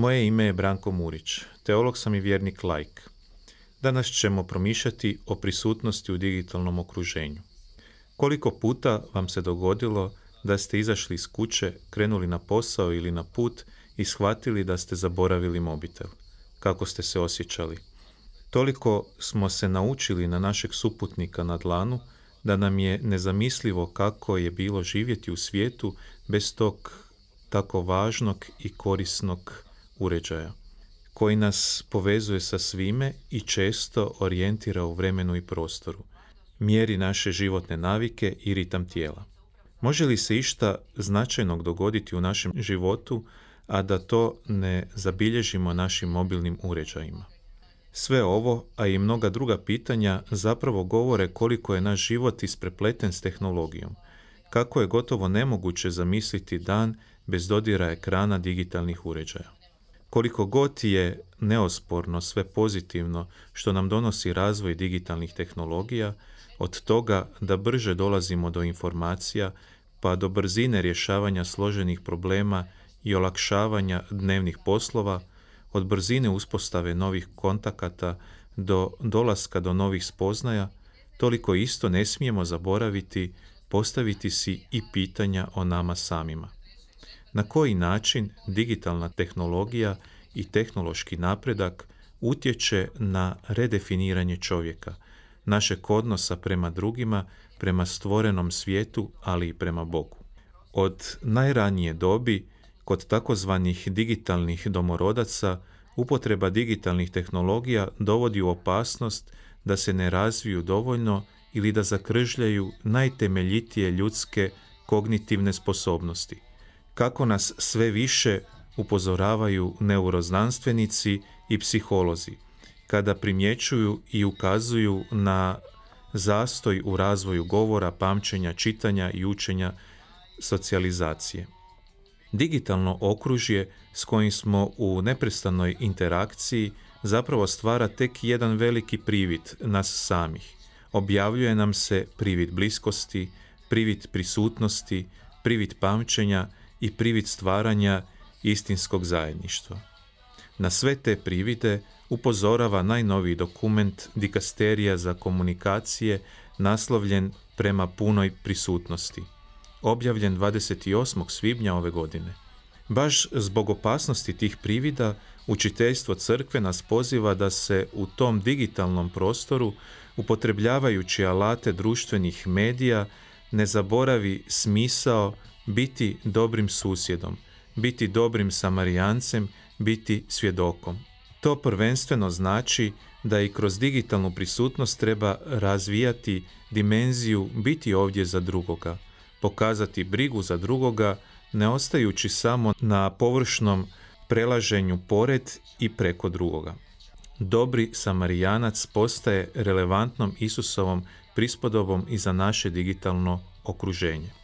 Moje ime je Branko Murić, teolog sam i vjernik lajk. Danas ćemo promišljati o prisutnosti u digitalnom okruženju. Koliko puta vam se dogodilo da ste izašli iz kuće, krenuli na posao ili na put i shvatili da ste zaboravili mobitel? Kako ste se osjećali? Toliko smo se naučili na našeg suputnika na dlanu da nam je nezamislivo kako je bilo živjeti u svijetu bez tog tako važnog i korisnog uređaja koji nas povezuje sa svime i često orijentira u vremenu i prostoru, mjeri naše životne navike i ritam tijela. Može li se išta značajnog dogoditi u našem životu, a da to ne zabilježimo našim mobilnim uređajima? Sve ovo, a i mnoga druga pitanja, zapravo govore koliko je naš život isprepleten s tehnologijom, kako je gotovo nemoguće zamisliti dan bez dodira ekrana digitalnih uređaja. Koliko god je neosporno sve pozitivno što nam donosi razvoj digitalnih tehnologija, od toga da brže dolazimo do informacija, pa do brzine rješavanja složenih problema i olakšavanja dnevnih poslova, od brzine uspostave novih kontakata do dolaska do novih spoznaja, toliko isto ne smijemo zaboraviti postaviti si i pitanja o nama samima na koji način digitalna tehnologija i tehnološki napredak utječe na redefiniranje čovjeka, našeg odnosa prema drugima, prema stvorenom svijetu, ali i prema Bogu. Od najranije dobi, kod takozvanih digitalnih domorodaca, upotreba digitalnih tehnologija dovodi u opasnost da se ne razviju dovoljno ili da zakržljaju najtemeljitije ljudske kognitivne sposobnosti – kako nas sve više upozoravaju neuroznanstvenici i psiholozi kada primjećuju i ukazuju na zastoj u razvoju govora, pamćenja, čitanja i učenja socijalizacije. Digitalno okružje s kojim smo u neprestanoj interakciji zapravo stvara tek jedan veliki privid nas samih. Objavljuje nam se privid bliskosti, privid prisutnosti, privid pamćenja i privid stvaranja istinskog zajedništva. Na sve te privide upozorava najnoviji dokument Dikasterija za komunikacije naslovljen prema punoj prisutnosti, objavljen 28. svibnja ove godine. Baš zbog opasnosti tih privida, učiteljstvo crkve nas poziva da se u tom digitalnom prostoru, upotrebljavajući alate društvenih medija, ne zaboravi smisao biti dobrim susjedom, biti dobrim samarijancem, biti svjedokom. To prvenstveno znači da i kroz digitalnu prisutnost treba razvijati dimenziju biti ovdje za drugoga, pokazati brigu za drugoga, ne ostajući samo na površnom prelaženju pored i preko drugoga. Dobri samarijanac postaje relevantnom Isusovom prispodobom i za naše digitalno okruženje.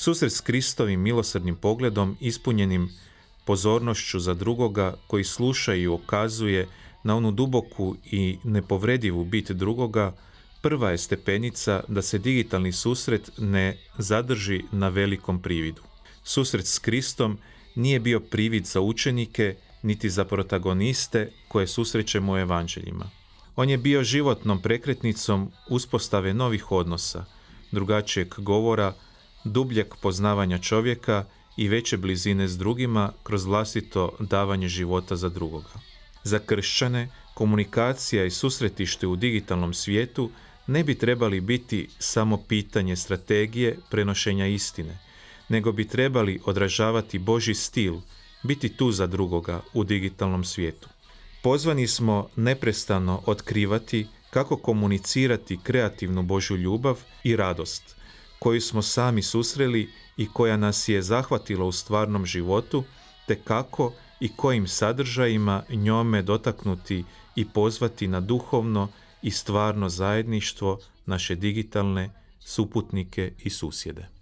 Susret s Kristovim milosrdnim pogledom ispunjenim pozornošću za drugoga koji sluša i okazuje na onu duboku i nepovredivu bit drugoga, prva je stepenica da se digitalni susret ne zadrži na velikom prividu. Susret s Kristom nije bio privid za učenike, niti za protagoniste koje susrećemo u evanđeljima. On je bio životnom prekretnicom uspostave novih odnosa, drugačijeg govora, dubljeg poznavanja čovjeka i veće blizine s drugima kroz vlastito davanje života za drugoga. Za kršćane, komunikacija i susretište u digitalnom svijetu ne bi trebali biti samo pitanje strategije prenošenja istine, nego bi trebali odražavati Boži stil, biti tu za drugoga u digitalnom svijetu. Pozvani smo neprestano otkrivati kako komunicirati kreativnu Božju ljubav i radost, koju smo sami susreli i koja nas je zahvatila u stvarnom životu, te kako i kojim sadržajima njome dotaknuti i pozvati na duhovno i stvarno zajedništvo naše digitalne suputnike i susjede.